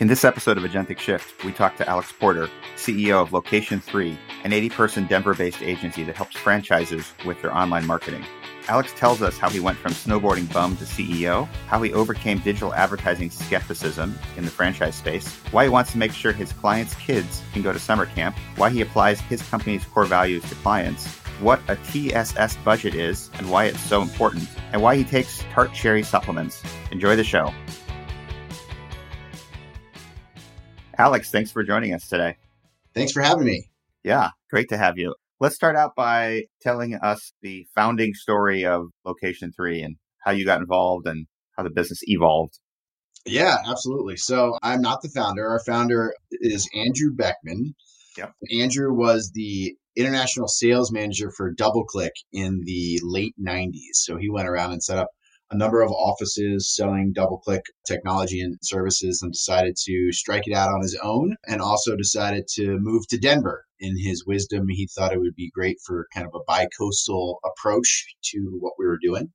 In this episode of Agentic Shift, we talk to Alex Porter, CEO of Location 3, an 80 person Denver based agency that helps franchises with their online marketing. Alex tells us how he went from snowboarding bum to CEO, how he overcame digital advertising skepticism in the franchise space, why he wants to make sure his clients' kids can go to summer camp, why he applies his company's core values to clients, what a TSS budget is and why it's so important, and why he takes tart cherry supplements. Enjoy the show. Alex, thanks for joining us today. Thanks for having me. Yeah, great to have you. Let's start out by telling us the founding story of Location 3 and how you got involved and how the business evolved. Yeah, absolutely. So I'm not the founder. Our founder is Andrew Beckman. Yep. Andrew was the international sales manager for DoubleClick in the late 90s. So he went around and set up a number of offices selling DoubleClick technology and services and decided to strike it out on his own and also decided to move to Denver. In his wisdom, he thought it would be great for kind of a bi-coastal approach to what we were doing.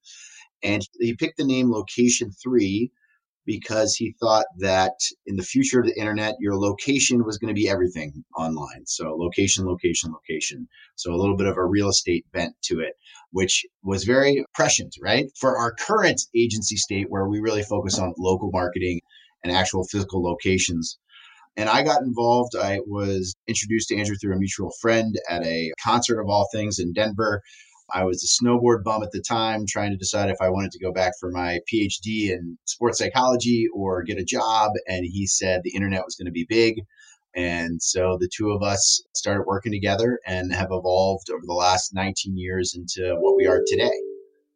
And he picked the name Location 3 because he thought that in the future of the internet, your location was going to be everything online. So location, location, location. So a little bit of a real estate bent to it, which was very prescient, right? For our current agency state where we really focus on local marketing and actual physical locations. And I got involved. I was introduced to Andrew through a mutual friend at a concert of all things in Denver. I was a snowboard bum at the time, trying to decide if I wanted to go back for my PhD in sports psychology or get a job. And he said the internet was going to be big. And so the two of us started working together and have evolved over the last 19 years into what we are today.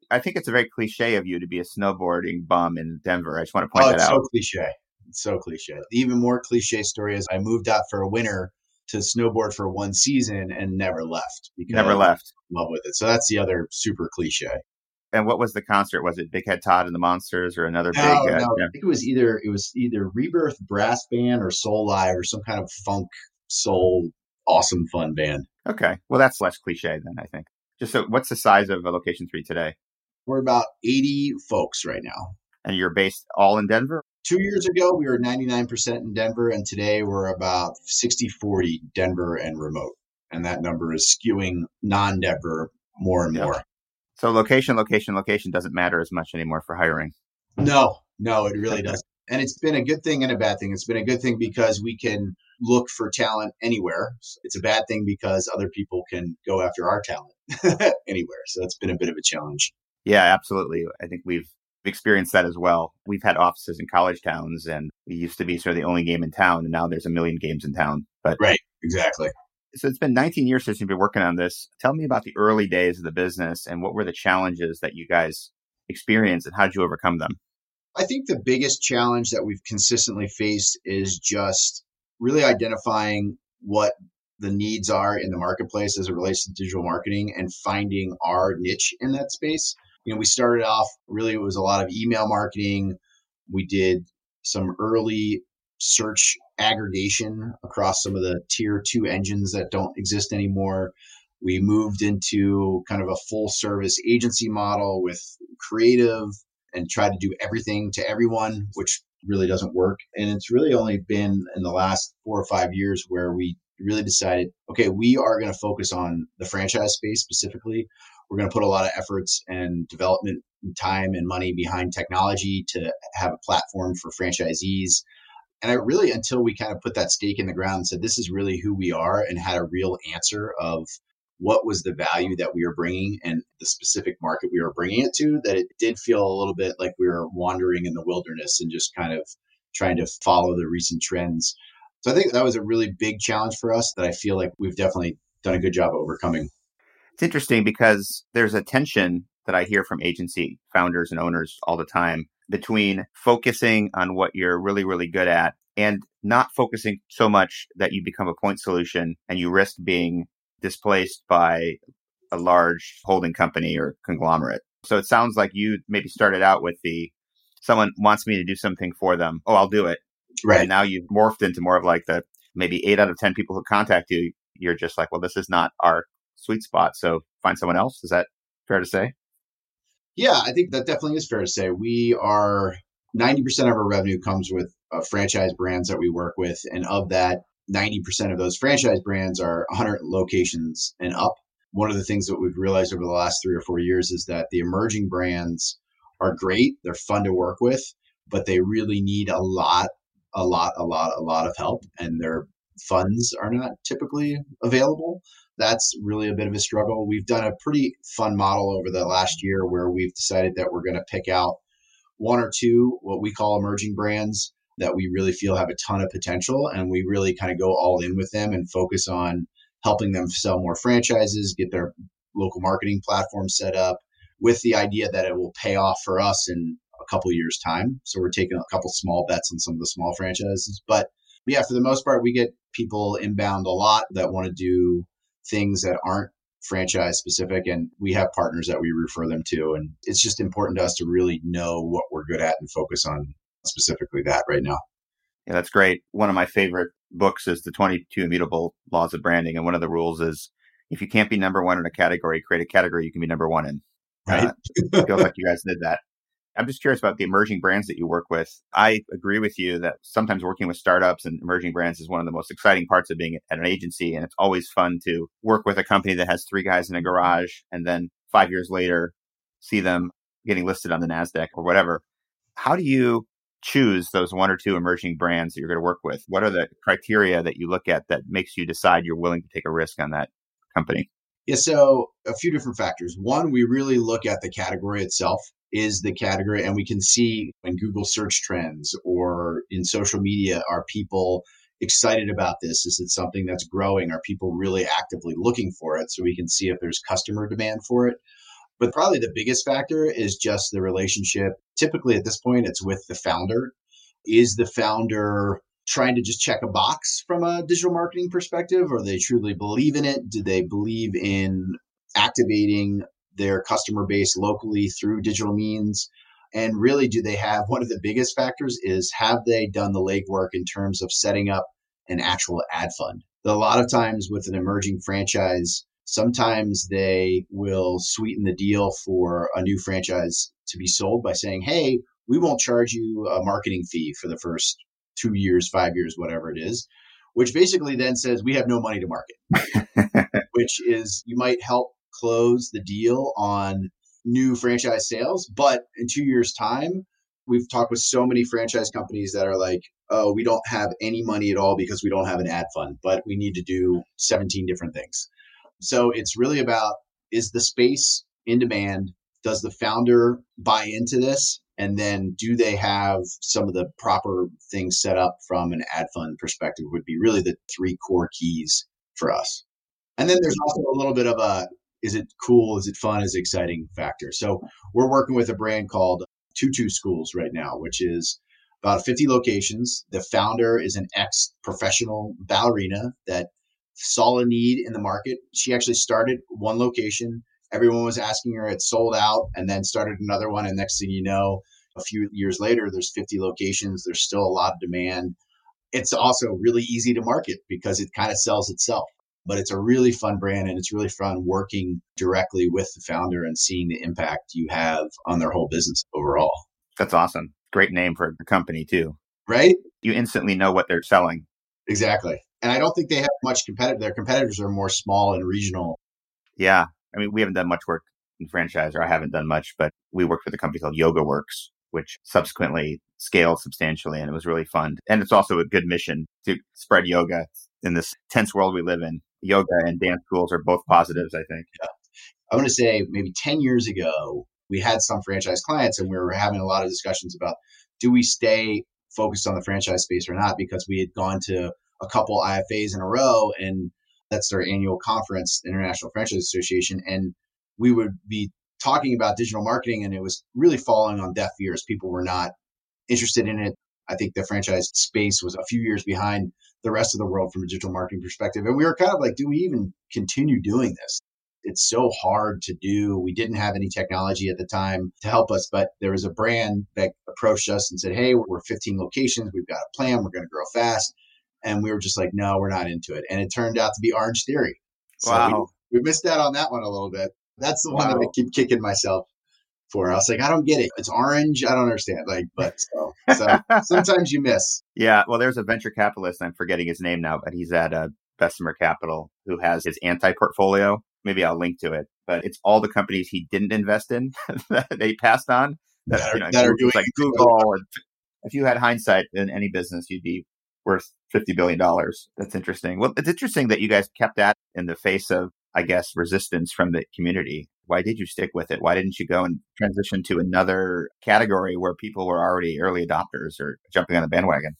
I think it's a very cliche of you to be a snowboarding bum in Denver. I just want to point oh, that it's out. so cliche. It's so cliche. The even more cliche story is I moved out for a winter to snowboard for one season and never left because never left. love with it. So that's the other super cliche. And what was the concert? Was it Big Head Todd and the Monsters or another no, big? Uh, no, yeah. I think it was either it was either Rebirth Brass Band or Soulive or some kind of funk soul awesome fun band. Okay, well that's less cliche then I think. Just so, what's the size of a Location Three today? We're about eighty folks right now. And you're based all in Denver? Two years ago, we were 99% in Denver, and today we're about 60 40 Denver and remote. And that number is skewing non Denver more and yep. more. So, location, location, location doesn't matter as much anymore for hiring. No, no, it really doesn't. And it's been a good thing and a bad thing. It's been a good thing because we can look for talent anywhere. It's a bad thing because other people can go after our talent anywhere. So, it's been a bit of a challenge. Yeah, absolutely. I think we've experienced that as well. We've had offices in college towns and we used to be sort of the only game in town and now there's a million games in town. But Right, exactly. So it's been 19 years since you've been working on this. Tell me about the early days of the business and what were the challenges that you guys experienced and how did you overcome them? I think the biggest challenge that we've consistently faced is just really identifying what the needs are in the marketplace as it relates to digital marketing and finding our niche in that space you know, we started off really, it was a lot of email marketing. We did some early search aggregation across some of the tier two engines that don't exist anymore. We moved into kind of a full service agency model with creative and tried to do everything to everyone, which really doesn't work. And it's really only been in the last four or five years where we really decided okay, we are going to focus on the franchise space specifically. We're going to put a lot of efforts and development time and money behind technology to have a platform for franchisees. And I really, until we kind of put that stake in the ground and said, this is really who we are and had a real answer of what was the value that we were bringing and the specific market we were bringing it to, that it did feel a little bit like we were wandering in the wilderness and just kind of trying to follow the recent trends. So I think that was a really big challenge for us that I feel like we've definitely done a good job overcoming. It's interesting because there's a tension that I hear from agency founders and owners all the time between focusing on what you're really, really good at and not focusing so much that you become a point solution and you risk being displaced by a large holding company or conglomerate. So it sounds like you maybe started out with the someone wants me to do something for them. Oh, I'll do it. Right. And now you've morphed into more of like the maybe eight out of 10 people who contact you, you're just like, well, this is not our sweet spot. So find someone else. Is that fair to say? Yeah, I think that definitely is fair to say. We are 90% of our revenue comes with uh, franchise brands that we work with. And of that, 90% of those franchise brands are 100 locations and up. One of the things that we've realized over the last three or four years is that the emerging brands are great. They're fun to work with, but they really need a lot, a lot, a lot, a lot of help. And their funds are not typically available. That's really a bit of a struggle. We've done a pretty fun model over the last year where we've decided that we're going to pick out one or two what we call emerging brands that we really feel have a ton of potential and we really kind of go all in with them and focus on helping them sell more franchises get their local marketing platform set up with the idea that it will pay off for us in a couple years time so we're taking a couple small bets on some of the small franchises but yeah for the most part we get people inbound a lot that want to do things that aren't franchise specific and we have partners that we refer them to and it's just important to us to really know what we're good at and focus on specifically that right now. Yeah that's great. One of my favorite books is the 22 immutable laws of branding and one of the rules is if you can't be number one in a category create a category you can be number one in. Right. Uh, feels like you guys did that I'm just curious about the emerging brands that you work with. I agree with you that sometimes working with startups and emerging brands is one of the most exciting parts of being at an agency. And it's always fun to work with a company that has three guys in a garage and then five years later see them getting listed on the NASDAQ or whatever. How do you choose those one or two emerging brands that you're going to work with? What are the criteria that you look at that makes you decide you're willing to take a risk on that company? Yeah, so a few different factors. One, we really look at the category itself is the category and we can see in google search trends or in social media are people excited about this? Is it something that's growing? Are people really actively looking for it? So we can see if there's customer demand for it. But probably the biggest factor is just the relationship. Typically at this point it's with the founder. Is the founder trying to just check a box from a digital marketing perspective? Or they truly believe in it? Do they believe in activating their customer base locally through digital means? And really, do they have one of the biggest factors is have they done the legwork in terms of setting up an actual ad fund? A lot of times with an emerging franchise, sometimes they will sweeten the deal for a new franchise to be sold by saying, hey, we won't charge you a marketing fee for the first two years, five years, whatever it is, which basically then says we have no money to market, which is you might help close the deal on new franchise sales. But in two years' time, we've talked with so many franchise companies that are like, oh, we don't have any money at all because we don't have an ad fund, but we need to do 17 different things. So it's really about is the space in demand? Does the founder buy into this? And then do they have some of the proper things set up from an ad fund perspective would be really the three core keys for us. And then there's also a little bit of a is it cool? Is it fun? Is it exciting factor? So we're working with a brand called Tutu Schools right now, which is about 50 locations. The founder is an ex professional ballerina that saw a need in the market. She actually started one location. Everyone was asking her, it sold out, and then started another one. And next thing you know, a few years later, there's 50 locations. There's still a lot of demand. It's also really easy to market because it kind of sells itself but it's a really fun brand and it's really fun working directly with the founder and seeing the impact you have on their whole business overall. That's awesome. Great name for a company too. Right? You instantly know what they're selling. Exactly. And I don't think they have much competitive their competitors are more small and regional. Yeah. I mean, we haven't done much work in franchise or I haven't done much, but we worked with a company called Yoga Works, which subsequently scaled substantially and it was really fun. And it's also a good mission to spread yoga in this tense world we live in yoga and dance schools are both positives, I think. Yeah. I want to say maybe 10 years ago, we had some franchise clients and we were having a lot of discussions about do we stay focused on the franchise space or not because we had gone to a couple IFAs in a row and that's their annual conference, International Franchise Association. And we would be talking about digital marketing and it was really falling on deaf ears. People were not interested in it. I think the franchise space was a few years behind the rest of the world from a digital marketing perspective. And we were kind of like, do we even continue doing this? It's so hard to do. We didn't have any technology at the time to help us, but there was a brand that approached us and said, Hey, we're 15 locations. We've got a plan. We're going to grow fast. And we were just like, No, we're not into it. And it turned out to be Orange Theory. So wow. We, we, missed out on that one a little bit. That's the wow. one that I keep kicking myself. For. I was like, I don't get it. It's orange. I don't understand. Like, but so, so sometimes you miss. Yeah. Well, there's a venture capitalist. I'm forgetting his name now, but he's at uh, Bessemer Capital who has his anti portfolio. Maybe I'll link to it, but it's all the companies he didn't invest in that they passed on. That, that, are, you know, that are doing like Google. And if you had hindsight in any business, you'd be worth $50 billion. That's interesting. Well, it's interesting that you guys kept that in the face of, I guess, resistance from the community. Why did you stick with it? Why didn't you go and transition to another category where people were already early adopters or jumping on the bandwagon?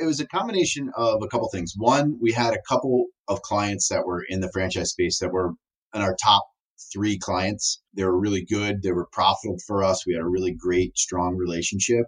It was a combination of a couple things. One, we had a couple of clients that were in the franchise space that were in our top three clients. They were really good. They were profitable for us. We had a really great, strong relationship.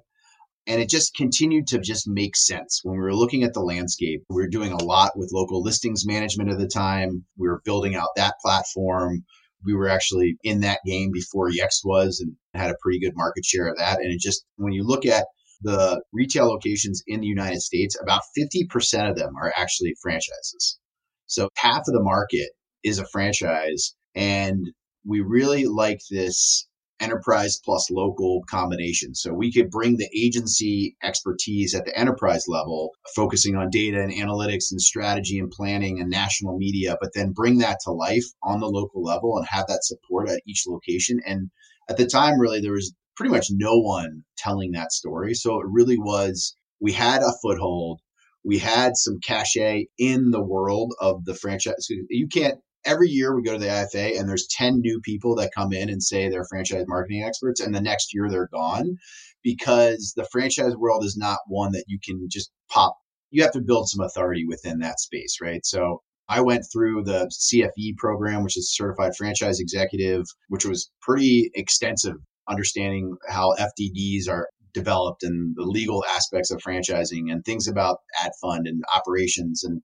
And it just continued to just make sense. When we were looking at the landscape, we were doing a lot with local listings management at the time. We were building out that platform. We were actually in that game before Yext was and had a pretty good market share of that. And it just, when you look at the retail locations in the United States, about 50% of them are actually franchises. So half of the market is a franchise. And we really like this enterprise plus local combination. So we could bring the agency expertise at the enterprise level, focusing on data and analytics and strategy and planning and national media, but then bring that to life on the local level and have that support at each location. And at the time, really, there was pretty much no one telling that story. So it really was, we had a foothold. We had some cachet in the world of the franchise. You can't every year we go to the IFA and there's 10 new people that come in and say they're franchise marketing experts and the next year they're gone because the franchise world is not one that you can just pop you have to build some authority within that space right? So I went through the CFE program, which is Certified Franchise Executive, which was pretty extensive, understanding how FDDs are developed and the legal aspects of franchising and things about ad fund and operations and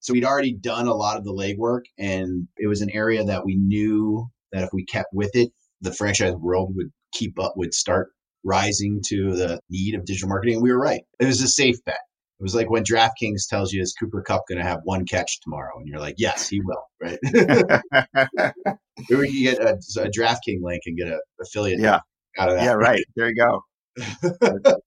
so we'd already done a lot of the legwork, and it was an area that we knew that if we kept with it, the franchise world would keep up, would start rising to the need of digital marketing. And we were right. It was a safe bet. It was like when DraftKings tells you, is Cooper Kupp going to have one catch tomorrow? And you're like, yes, he will, right? Maybe you get a, a DraftKings link and get an affiliate yeah. out of that. Yeah, right. There you go.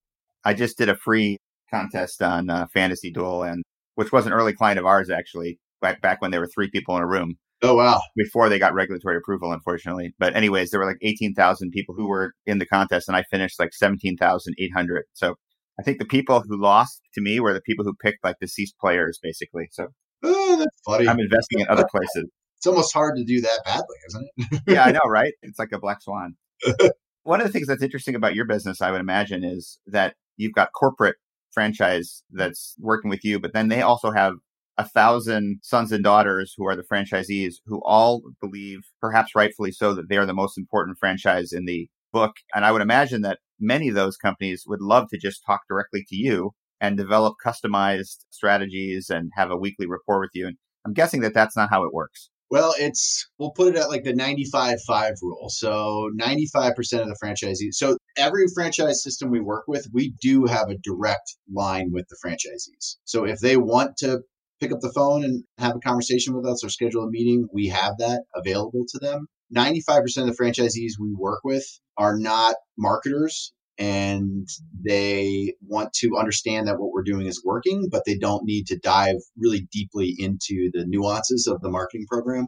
I just did a free contest on uh, Fantasy Duel, and which was an early client of ours actually, back back when there were three people in a room. Oh wow! Before they got regulatory approval, unfortunately. But anyways, there were like eighteen thousand people who were in the contest, and I finished like seventeen thousand eight hundred. So I think the people who lost to me were the people who picked like deceased players, basically. So oh, that's funny. I'm investing in other places. It's almost hard to do that badly, isn't it? yeah, I know, right? It's like a black swan. One of the things that's interesting about your business, I would imagine, is that you've got corporate franchise that's working with you, but then they also have a thousand sons and daughters who are the franchisees who all believe, perhaps rightfully so, that they are the most important franchise in the book. And I would imagine that many of those companies would love to just talk directly to you and develop customized strategies and have a weekly report with you. And I'm guessing that that's not how it works. Well, it's we'll put it at like the 95-5 rule. So 95% of the franchisees. So every franchise system we work with, we do have a direct line with the franchisees. So if they want to pick up the phone and have a conversation with us or schedule a meeting, we have that available to them. 95% of the franchisees we work with are not marketers and they want to understand that what we're doing is working, but they don't need to dive really deeply into the nuances of the marketing program.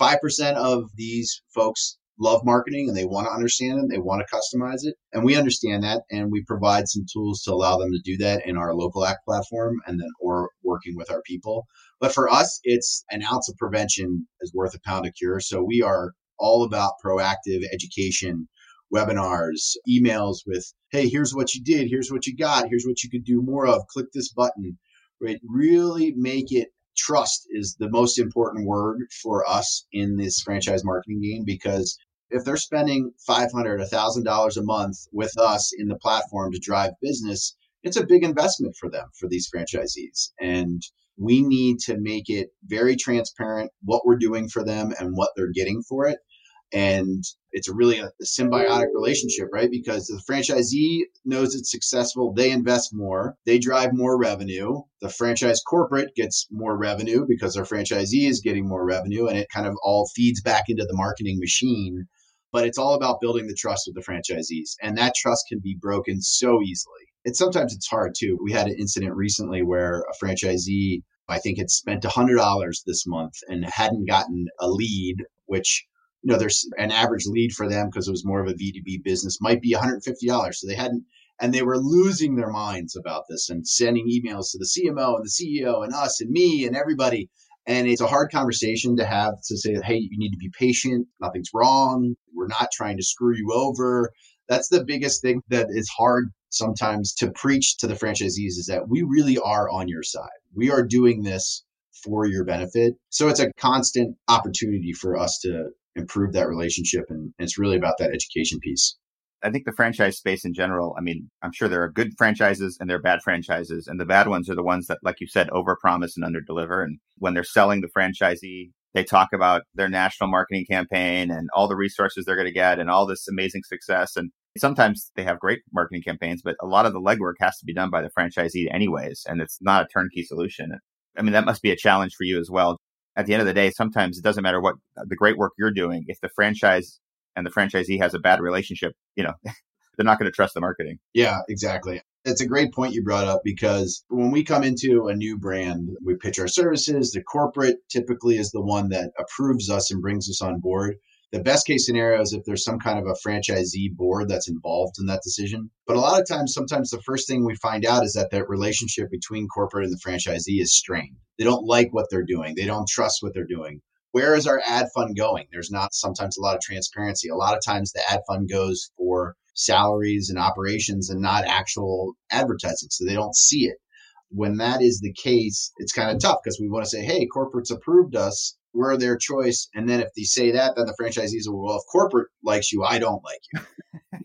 5% of these folks love marketing and they want to understand it, they want to customize it. And we understand that and we provide some tools to allow them to do that in our local act platform and then or working with our people. But for us, it's an ounce of prevention is worth a pound of cure. So we are all about proactive education webinars, emails with, hey, here's what you did, here's what you got, here's what you could do more of, click this button, right? Really make it trust is the most important word for us in this franchise marketing game because if they're spending $500, $1000 a month with us in the platform to drive business it's a big investment for them for these franchisees. And we need to make it very transparent what we're doing for them and what they're getting for it and it's a really a, a symbiotic relationship right because the franchisee knows it's successful they invest more they drive more revenue the franchise corporate gets more revenue because their franchisee is getting more revenue and it kind of all feeds back into the marketing machine but it's all about building the trust with the franchisees. And that trust can be broken so easily. It's sometimes it's hard too. We had an incident recently where a franchisee, I think, had spent $100 this month and hadn't gotten a lead, which you know, there's an average lead for them because it was more of a B2B business might be $150. So they hadn't, and they were losing their minds about this and sending emails to the CMO and the CEO and us and me and everybody. And it's a hard conversation to have to say, hey, you need to be patient. Nothing's wrong. We're not trying to screw you over. That's the biggest thing that is hard sometimes to preach to the franchisees is that we really are on your side. We are doing this for your benefit. So it's a constant opportunity for us to improve that relationship. And it's really about that education piece. I think the franchise space in general, I mean, I'm sure there are good franchises and there are bad franchises. And the bad ones are the ones that, like you said, overpromise and underdeliver. And when they're selling the franchisee, they talk about their national marketing campaign and all the resources they're going to get and all this amazing success. And sometimes they have great marketing campaigns, but a lot of the legwork has to be done by the franchisee anyways. And it's not a turnkey solution. I mean, that must be a challenge for you as well at the end of the day, sometimes it doesn't matter what uh, the great work you're doing. If the franchise and the franchisee has a bad relationship, you know, they're not going to trust the marketing. Yeah, exactly. It's a great point you brought up because when we come into a new brand, we pitch our services. The corporate typically is the one that approves us and brings us on board. The best case scenario is if there's some kind of a franchisee board that's involved in that decision. But a lot of times, sometimes the first thing we find out is that that relationship between corporate and the franchisee is strained. They don't like what they're doing, they don't trust what they're doing. Where is our ad fund going? There's not sometimes a lot of transparency. A lot of times the ad fund goes for salaries and operations and not actual advertising. So they don't see it. When that is the case, it's kind of tough because we want to say, hey, corporate's approved us we're their choice. And then if they say that, then the franchisees will, well, if corporate likes you, I don't like you.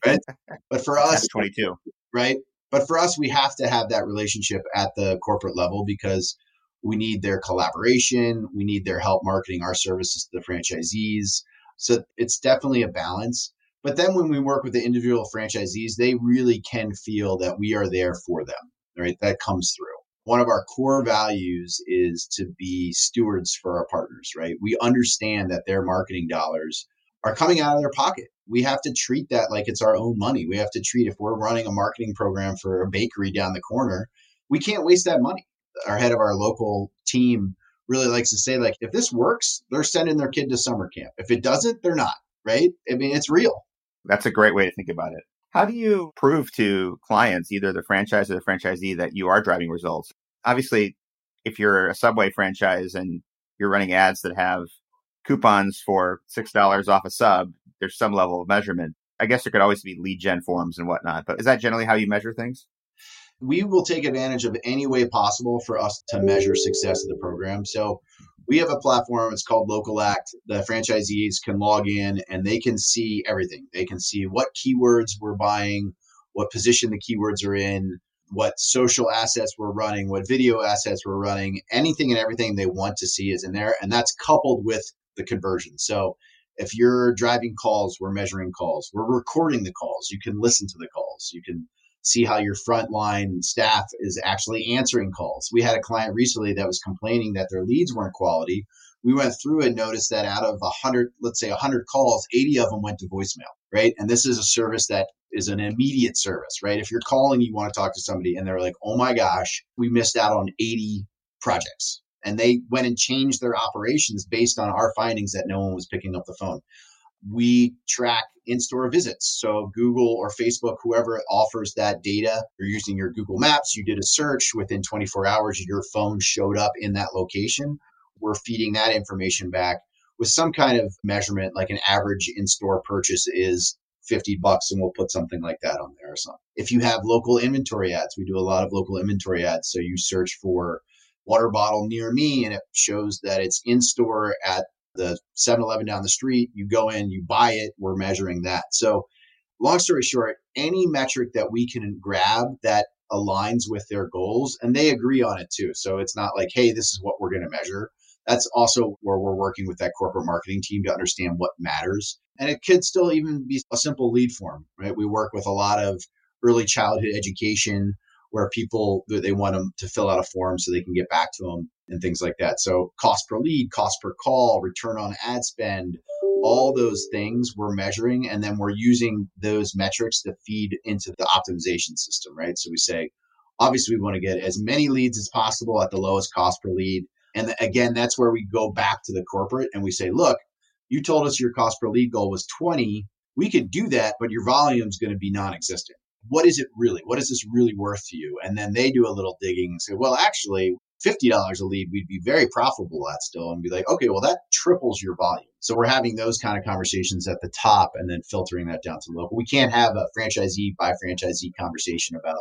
Right. but for us, 22. Right. But for us, we have to have that relationship at the corporate level because we need their collaboration. We need their help marketing our services to the franchisees. So it's definitely a balance. But then when we work with the individual franchisees, they really can feel that we are there for them. Right. That comes through one of our core values is to be stewards for our partners, right? We understand that their marketing dollars are coming out of their pocket. We have to treat that like it's our own money. We have to treat if we're running a marketing program for a bakery down the corner, we can't waste that money. Our head of our local team really likes to say like if this works, they're sending their kid to summer camp. If it doesn't, they're not, right? I mean, it's real. That's a great way to think about it. How do you prove to clients, either the franchise or the franchisee, that you are driving results? Obviously, if you're a Subway franchise and you're running ads that have coupons for $6 off a sub, there's some level of measurement. I guess there could always be lead gen forms and whatnot, but is that generally how you measure things? We will take advantage of any way possible for us to measure success of the program. So we have a platform, it's called Local Act. The franchisees can log in and they can see everything. They can see what keywords we're buying, what position the keywords are in, what social assets we're running, what video assets we're running, anything and everything they want to see is in there. And that's coupled with the conversion. So if you're driving calls, we're measuring calls. We're recording the calls. You can listen to the calls. You can see how your frontline staff is actually answering calls. We had a client recently that was complaining that their leads weren't quality. We went through and noticed that out of 100, let's say 100 calls, 80 of them went to voicemail, right? And this is a service that is an immediate service, right? If you're calling, you want to talk to somebody and they're like, oh my gosh, we missed out on 80 projects. And they went and changed their operations based on our findings that no one was picking up the phone we track in-store visits. So Google or Facebook, whoever offers that data, you're using your Google Maps, you did a search within 24 hours, your phone showed up in that location. We're feeding that information back with some kind of measurement, like an average in-store purchase is 50 bucks and we'll put something like that on there or something. If you have local inventory ads, we do a lot of local inventory ads. So you search for water bottle near me and it shows that it's in store at the 7-Eleven down the street, you go in, you buy it, we're measuring that. So long story short, any metric that we can grab that aligns with their goals and they agree on it too. So it's not like, hey, this is what we're going to measure. That's also where we're working with that corporate marketing team to understand what matters. And it could still even be a simple lead form, right? We work with a lot of early childhood education where people they want them to fill out a form so they can get back to them and things like that. So cost per lead, cost per call, return on ad spend, all those things we're measuring and then we're using those metrics to feed into the optimization system, right? So we say, obviously, we want to get as many leads as possible at the lowest cost per lead. And again, that's where we go back to the corporate and we say, look, you told us your cost per lead goal was 20. We could do that, but your volume is going to be non existent. What is it really? What is this really worth to you? And then they do a little digging and say, well, actually, $50 a lead, we'd be very profitable at still and be like, okay, well, that triples your volume. So we're having those kind of conversations at the top and then filtering that down to local. We can't have a franchisee by franchisee conversation about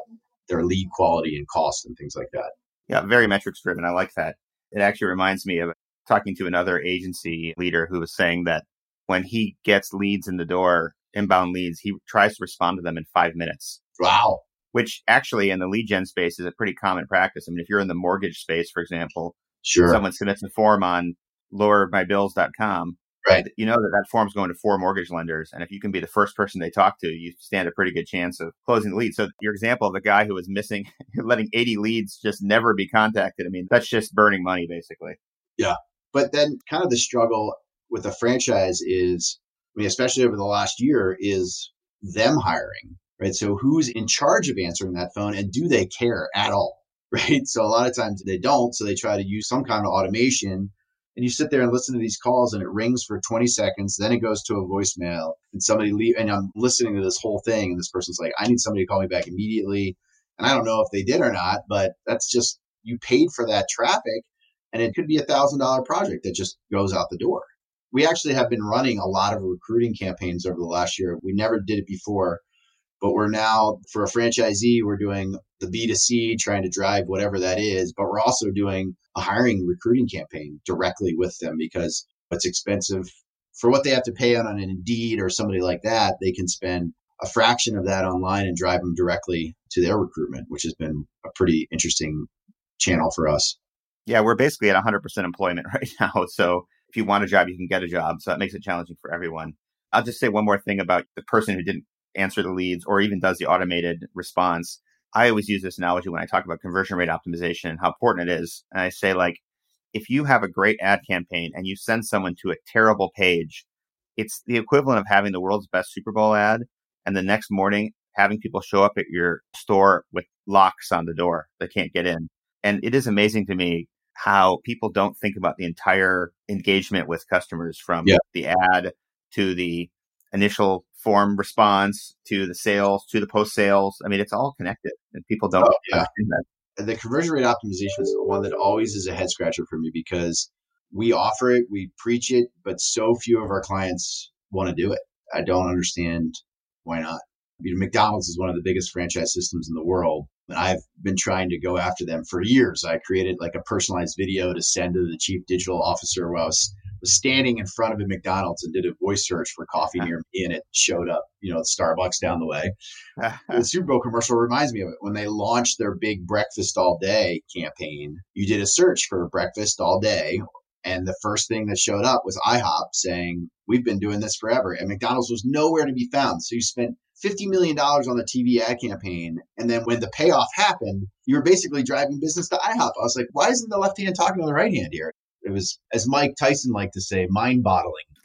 their lead quality and cost and things like that. Yeah, very metrics driven. I like that. It actually reminds me of talking to another agency leader who was saying that when he gets leads in the door, inbound leads, he tries to respond to them in five minutes. Wow which actually in the lead gen space is a pretty common practice. I mean, if you're in the mortgage space, for example, sure. someone submits a form on lowermybills.com, right. you know that that form's going to four mortgage lenders. And if you can be the first person they talk to, you stand a pretty good chance of closing the lead. So your example of the guy who was missing, letting 80 leads just never be contacted. I mean, that's just burning money, basically. Yeah. But then kind of the struggle with a franchise is, I mean, especially over the last year, is them hiring right? So who's in charge of answering that phone and do they care at all? Right. So a lot of times they don't. So they try to use some kind of automation. And you sit there and listen to these calls and it rings for 20 seconds. Then it goes to a voicemail and somebody leave. And I'm listening to this whole thing. And this person's like, I need somebody to call me back immediately. And I don't know if they did or not, but that's just, you paid for that traffic and it could be a thousand dollar project that just goes out the door. We actually have been running a lot of recruiting campaigns over the last year. We never did it before but we're now for a franchisee we're doing the b2c trying to drive whatever that is but we're also doing a hiring recruiting campaign directly with them because it's expensive for what they have to pay on an indeed or somebody like that they can spend a fraction of that online and drive them directly to their recruitment which has been a pretty interesting channel for us. Yeah we're basically at 100% employment right now so if you want a job you can get a job so that makes it challenging for everyone. I'll just say one more thing about the person who didn't answer the leads or even does the automated response. I always use this analogy when I talk about conversion rate optimization and how important it is. And I say, like, if you have a great ad campaign and you send someone to a terrible page, it's the equivalent of having the world's best Super Bowl ad and the next morning having people show up at your store with locks on the door they can't get in. And it is amazing to me how people don't think about the entire engagement with customers from yeah. the ad to the initial form response to the sales to the post sales. I mean, it's all connected, and people don't oh, yeah. that. The conversion rate optimization is one that always is a head scratcher for me because we offer it, we preach it, but so few of our clients want to do it. I don't understand why not. You know, McDonald's is one of the biggest franchise systems in the world. I've been trying to go after them for years. I created like a personalized video to send to the chief digital officer while I was was standing in front of a McDonald's and did a voice search for coffee near me, and it showed up, you know, Starbucks down the way. the Super Bowl commercial reminds me of it. When they launched their big breakfast all day campaign, you did a search for breakfast all day. And the first thing that showed up was IHOP saying, We've been doing this forever. And McDonald's was nowhere to be found. So you spent $50 million on the TV ad campaign. And then when the payoff happened, you were basically driving business to IHOP. I was like, why isn't the left hand talking to the right hand here? it was, as Mike Tyson liked to say, mind boggling.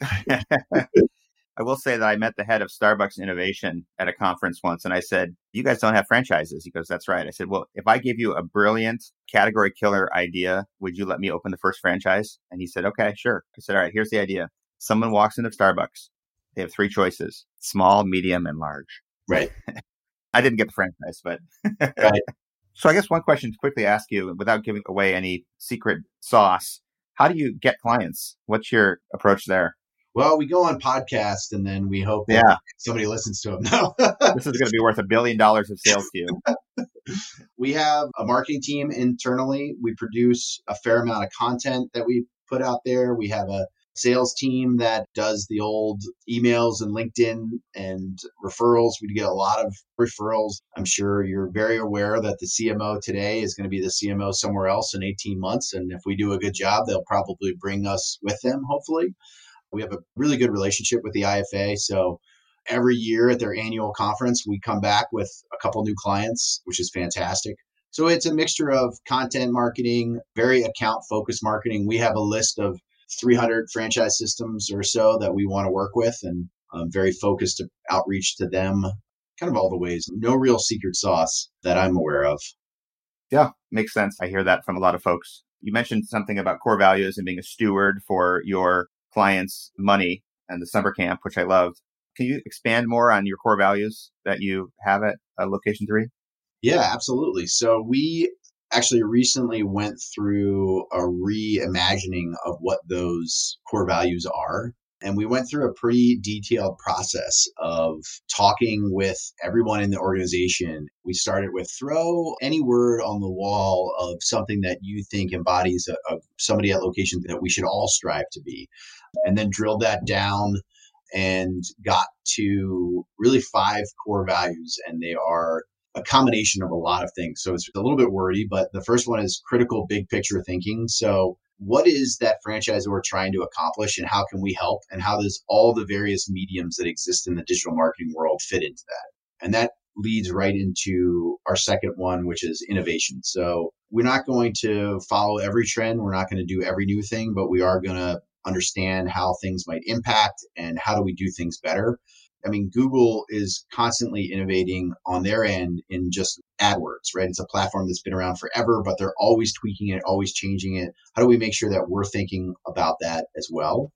I will say that I met the head of Starbucks Innovation at a conference once, and I said, "You guys don't have franchises." He goes, "That's right." I said, "Well, if I give you a brilliant category killer idea, would you let me open the first franchise?" And he said, "Okay, sure." I said, "All right, here's the idea. Someone walks into Starbucks. They have three choices: small, medium, and large." Right. I didn't get the franchise, but right. So I guess one question to quickly ask you, without giving away any secret sauce, how do you get clients? What's your approach there? Well, we go on podcast and then we hope yeah. somebody listens to them. No, this is going to be worth a billion dollars of sales to you. we have a marketing team internally. We produce a fair amount of content that we put out there. We have a sales team that does the old emails and LinkedIn and referrals. We get a lot of referrals. I'm sure you're very aware that the CMO today is going to be the CMO somewhere else in 18 months. And if we do a good job, they'll probably bring us with them, hopefully. We have a really good relationship with the IFA. So every year at their annual conference, we come back with a couple new clients, which is fantastic. So it's a mixture of content marketing, very account focused marketing. We have a list of 300 franchise systems or so that we want to work with, and I'm very focused outreach to them, kind of all the ways. No real secret sauce that I'm aware of. Yeah, makes sense. I hear that from a lot of folks. You mentioned something about core values and being a steward for your clients' money and the summer camp, which I loved. Can you expand more on your core values that you have at uh, Location 3? Yeah, absolutely. So we actually recently went through a reimagining of what those core values are. And we went through a pretty detailed process of talking with everyone in the organization. We started with throw any word on the wall of something that you think embodies a, a somebody at location that we should all strive to be. And then drilled that down and got to really five core values. And they are a combination of a lot of things. So it's a little bit wordy, but the first one is critical big picture thinking. So what is that franchisor trying to accomplish and how can we help and how does all the various mediums that exist in the digital marketing world fit into that? And that leads right into our second one, which is innovation. So we're not going to follow every trend. We're not going to do every new thing, but we are going to understand how things might impact and how do we do things better. I mean, Google is constantly innovating on their end in just AdWords, right? It's a platform that's been around forever, but they're always tweaking it, always changing it. How do we make sure that we're thinking about that as well?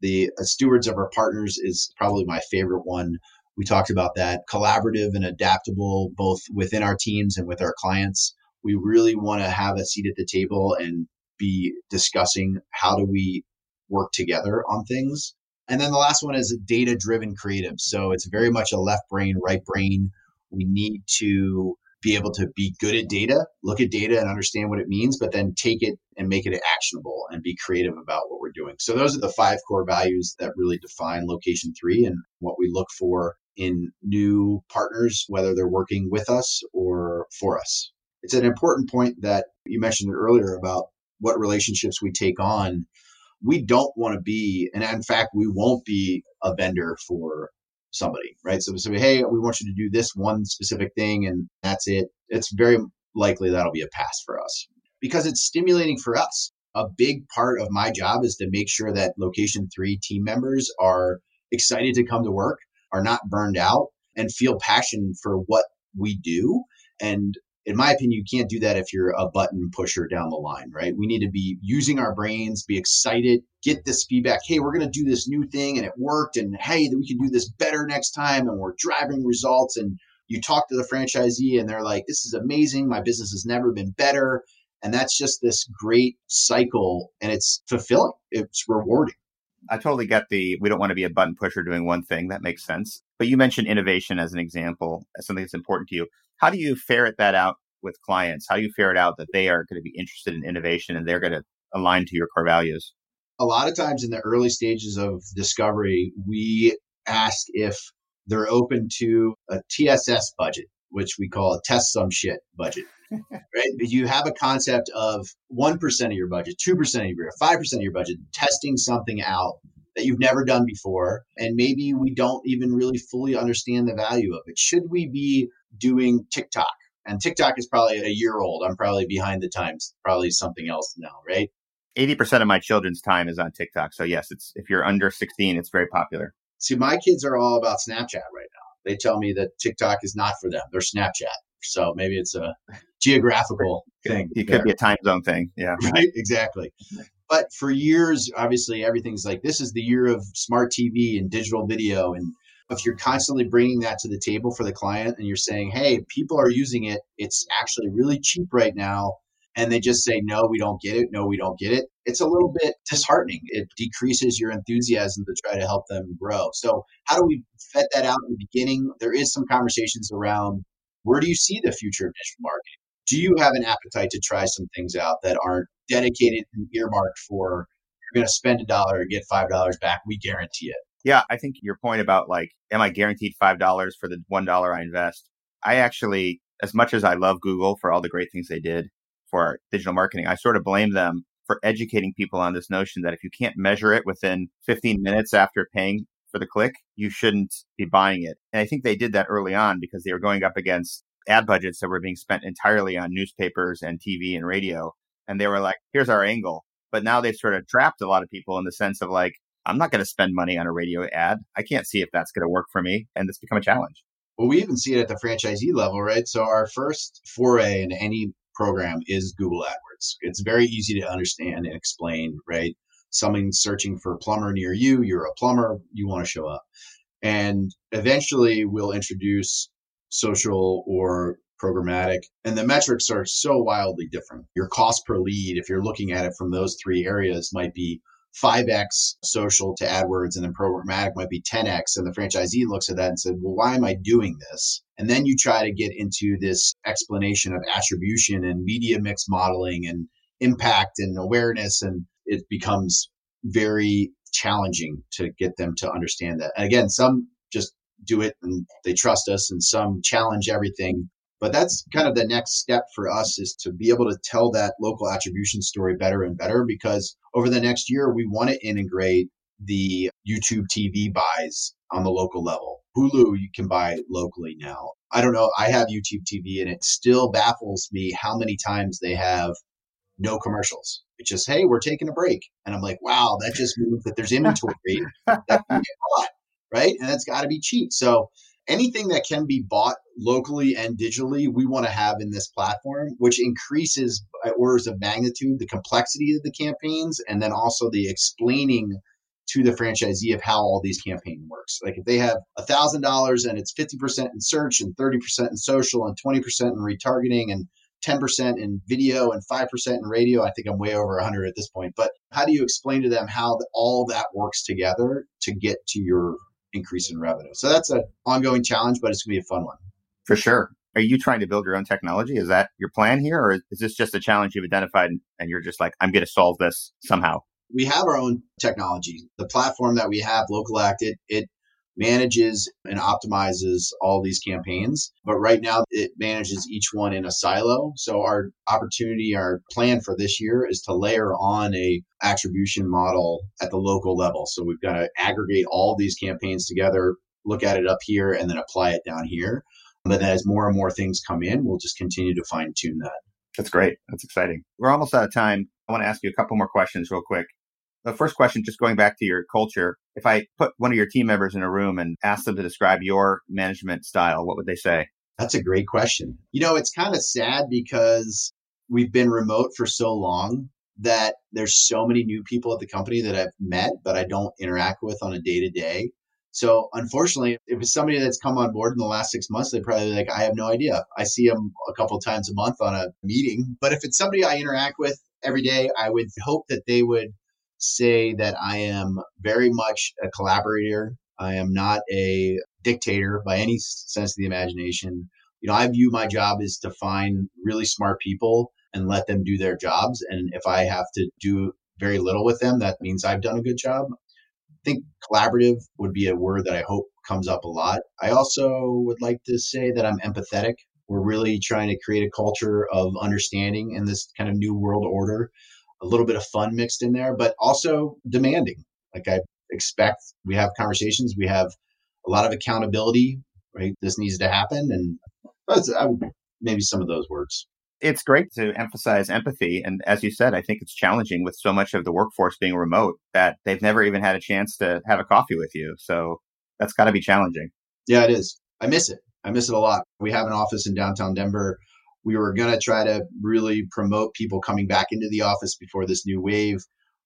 The uh, stewards of our partners is probably my favorite one. We talked about that collaborative and adaptable, both within our teams and with our clients. We really want to have a seat at the table and be discussing how do we work together on things and then the last one is data driven creative. So it's very much a left brain, right brain. We need to be able to be good at data, look at data and understand what it means, but then take it and make it actionable and be creative about what we're doing. So those are the five core values that really define location three and what we look for in new partners, whether they're working with us or for us. It's an important point that you mentioned earlier about what relationships we take on we don't want to be, and in fact, we won't be a vendor for somebody, right? So, so hey, we want you to do this one specific thing, and that's it. It's very likely that'll be a pass for us because it's stimulating for us. A big part of my job is to make sure that location three team members are excited to come to work, are not burned out, and feel passion for what we do. And in my opinion, you can't do that if you're a button pusher down the line, right? We need to be using our brains, be excited, get this feedback. Hey, we're going to do this new thing and it worked. And hey, we can do this better next time. And we're driving results. And you talk to the franchisee and they're like, this is amazing. My business has never been better. And that's just this great cycle and it's fulfilling, it's rewarding. I totally get the we don't want to be a button pusher doing one thing. That makes sense. But you mentioned innovation as an example, as something that's important to you. How do you ferret that out with clients? How do you ferret out that they are going to be interested in innovation and they're going to align to your core values? A lot of times in the early stages of discovery, we ask if they're open to a TSS budget, which we call a test some shit budget. right? But you have a concept of 1% of your budget, 2% of your budget, 5% of your budget, testing something out that you've never done before. And maybe we don't even really fully understand the value of it. Should we be doing TikTok? And TikTok is probably a year old. I'm probably behind the times, probably something else now, right? 80% of my children's time is on TikTok. So yes, it's if you're under 16, it's very popular. See, my kids are all about Snapchat right now. They tell me that TikTok is not for them. They're Snapchat. So maybe it's a geographical thing. It could there. be a time zone thing. Yeah. Right. Exactly. But for years, obviously, everything's like this is the year of smart TV and digital video. And if you're constantly bringing that to the table for the client and you're saying, hey, people are using it, it's actually really cheap right now. And they just say, no, we don't get it. No, we don't get it. It's a little bit disheartening. It decreases your enthusiasm to try to help them grow. So, how do we vet that out in the beginning? There is some conversations around where do you see the future of digital marketing? Do you have an appetite to try some things out that aren't dedicated and earmarked for you're going to spend a dollar and get five dollars back? We guarantee it. Yeah, I think your point about like, am I guaranteed five dollars for the one dollar I invest? I actually, as much as I love Google for all the great things they did for digital marketing, I sort of blame them for educating people on this notion that if you can't measure it within 15 minutes after paying for the click, you shouldn't be buying it. And I think they did that early on because they were going up against ad budgets that were being spent entirely on newspapers and TV and radio. And they were like, here's our angle. But now they've sort of trapped a lot of people in the sense of like, I'm not going to spend money on a radio ad. I can't see if that's going to work for me. And it's become a challenge. Well, we even see it at the franchisee level, right? So our first foray in any program is Google AdWords. It's very easy to understand and explain, right? Someone searching for a plumber near you, you're a plumber, you want to show up. And eventually we'll introduce social or programmatic. And the metrics are so wildly different. Your cost per lead, if you're looking at it from those three areas, might be 5x social to AdWords and then programmatic might be 10x. And the franchisee looks at that and said, well, why am I doing this? And then you try to get into this explanation of attribution and media mix modeling and impact and awareness. And it becomes very challenging to get them to understand that. And again, some just do it and they trust us and some challenge everything but that's kind of the next step for us is to be able to tell that local attribution story better and better because over the next year, we want to integrate the YouTube TV buys on the local level. Hulu, you can buy locally now. I don't know. I have YouTube TV and it still baffles me how many times they have no commercials. It's just, hey, we're taking a break. And I'm like, wow, that just means that there's inventory that right? And that's got to be cheap. So anything that can be bought locally and digitally, we want to have in this platform, which increases by orders of magnitude the complexity of the campaigns and then also the explaining to the franchisee of how all these campaign works. Like if they have a thousand dollars and it's 50% in search and 30% in social and 20% in retargeting and 10% in video and 5% in radio. I think I'm way over 100 at this point. But how do you explain to them how all that works together to get to your increase in revenue. So that's an ongoing challenge, but it's going to be a fun one. For sure. Are you trying to build your own technology? Is that your plan here? Or is this just a challenge you've identified and you're just like, I'm going to solve this somehow? We have our own technology. The platform that we have, Local Act, it, it manages and optimizes all these campaigns. But right now, it manages each one in a silo. So our opportunity, our plan for this year is to layer on a attribution model at the local level. So we've got to aggregate all these campaigns together, look at it up here, and then apply it down here. But as more and more things come in, we'll just continue to fine tune that. That's great. That's exciting. We're almost out of time. I want to ask you a couple more questions real quick. The first question, just going back to your culture, if I put one of your team members in a room and ask them to describe your management style, what would they say? That's a great question. You know, it's kind of sad because we've been remote for so long that there's so many new people at the company that I've met, but I don't interact with on a day to day. So unfortunately, if it's somebody that's come on board in the last six months, they probably like, I have no idea. I see them a couple times a month on a meeting. But if it's somebody I interact with every day, I would hope that they would say that I am very much a collaborator. I am not a dictator by any sense of the imagination. You know, I view my job is to find really smart people and let them do their jobs. And if I have to do very little with them, that means I've done a good job. I think collaborative would be a word that I hope comes up a lot. I also would like to say that I'm empathetic. We're really trying to create a culture of understanding in this kind of new world order a little bit of fun mixed in there, but also demanding. Like I expect we have conversations, we have a lot of accountability, right? This needs to happen. And I would, maybe some of those words. It's great to emphasize empathy. And as you said, I think it's challenging with so much of the workforce being remote that they've never even had a chance to have a coffee with you. So that's got to be challenging. Yeah, it is. I miss it. I miss it a lot. We have an office in downtown Denver we were going to try to really promote people coming back into the office before this new wave.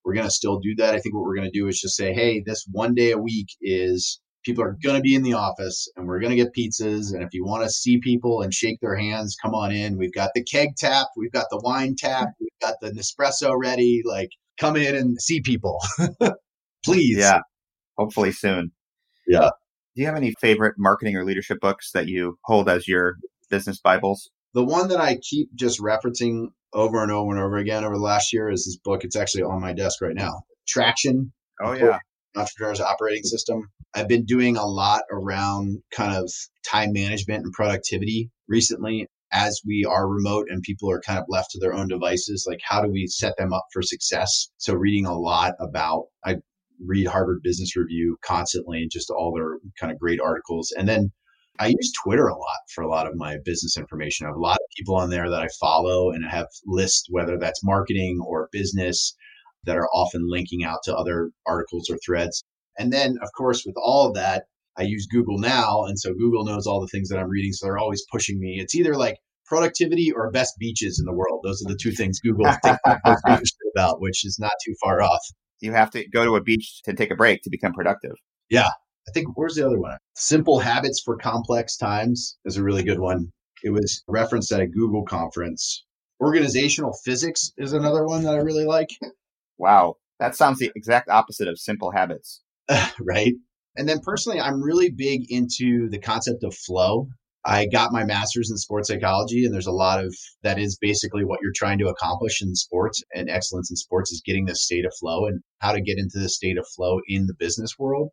We're going to still do that. I think what we're going to do is just say, hey, this one day a week is people are going to be in the office and we're going to get pizzas. And if you want to see people and shake their hands, come on in. We've got the keg tap, we've got the wine tap, we've got the Nespresso ready. Like, come in and see people, please. Yeah, hopefully soon. Yeah. Do you have any favorite marketing or leadership books that you hold as your business Bibles? The one that I keep just referencing over and over and over again over the last year is this book. It's actually on my desk right now. Traction. Oh yeah. Entrepreneur's operating system. I've been doing a lot around kind of time management and productivity recently as we are remote and people are kind of left to their own devices. Like, how do we set them up for success? So, reading a lot about, I read Harvard Business Review constantly, just all their kind of great articles. And then I use Twitter a lot for a lot of my business information. I have a lot of people on there that I follow and have lists, whether that's marketing or business. that are often linking out to other articles or threads. And then, of course, with all of that, I use Google now. And so Google knows all the things that I'm reading. So they're always pushing me. It's either like productivity or best beaches in the world. Those are the two things Google thinks about, which is not too far off. You have to go to a beach to take a break to become productive. Yeah. I think where's the other one? Simple habits for complex times is a really good one. It was referenced at a Google conference. Organizational physics is another one that I really like. Wow. That sounds the exact opposite of simple habits. right. And then personally, I'm really big into the concept of flow. I got my master's in sports psychology, and there's a lot of that is basically what you're trying to accomplish in sports and excellence in sports is getting the state of flow and how to get into the state of flow in the business world.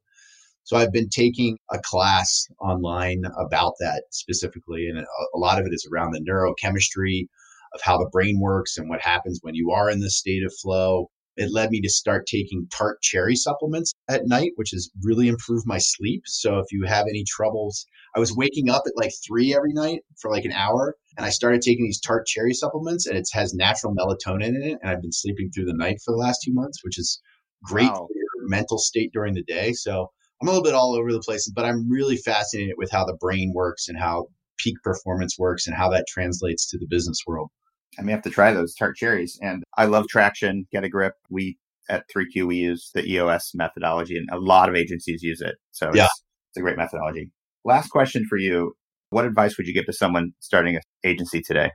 So I've been taking a class online about that specifically, and a lot of it is around the neurochemistry of how the brain works and what happens when you are in this state of flow, it led me to start taking tart cherry supplements at night, which has really improved my sleep. So if you have any troubles, I was waking up at like three every night for like an hour, and I started taking these tart cherry supplements, and it has natural melatonin in it, and I've been sleeping through the night for the last two months, which is great wow. for your mental state during the day. So I'm a little bit all over the place, but I'm really fascinated with how the brain works and how peak performance works and how that translates to the business world. I may have to try those tart cherries. And I love traction, get a grip. We at 3Q, we use the EOS methodology and a lot of agencies use it. So yeah. it's, it's a great methodology. Last question for you. What advice would you give to someone starting an agency today?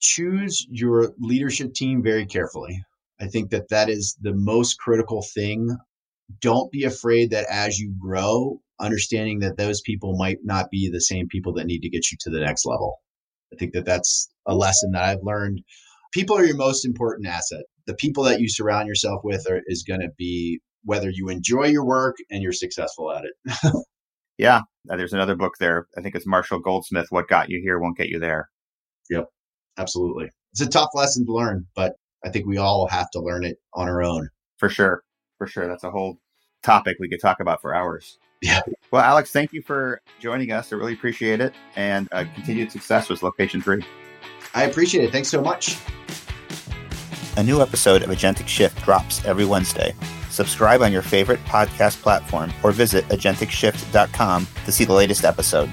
Choose your leadership team very carefully. I think that that is the most critical thing. Don't be afraid that as you grow, understanding that those people might not be the same people that need to get you to the next level. I think that that's a lesson that I've learned. People are your most important asset. The people that you surround yourself with are, is going to be whether you enjoy your work and you're successful at it. yeah. Uh, there's another book there. I think it's Marshall Goldsmith. What got you here won't get you there. Yep. Absolutely. It's a tough lesson to learn, but I think we all have to learn it on our own. For sure. For sure. That's a whole topic we could talk about for hours. Yeah. Well, Alex, thank you for joining us. I really appreciate it. And uh, continued success with Location3. I appreciate it. Thanks so much. A new episode of Agentic Shift drops every Wednesday. Subscribe on your favorite podcast platform or visit agenticshift.com to see the latest episode.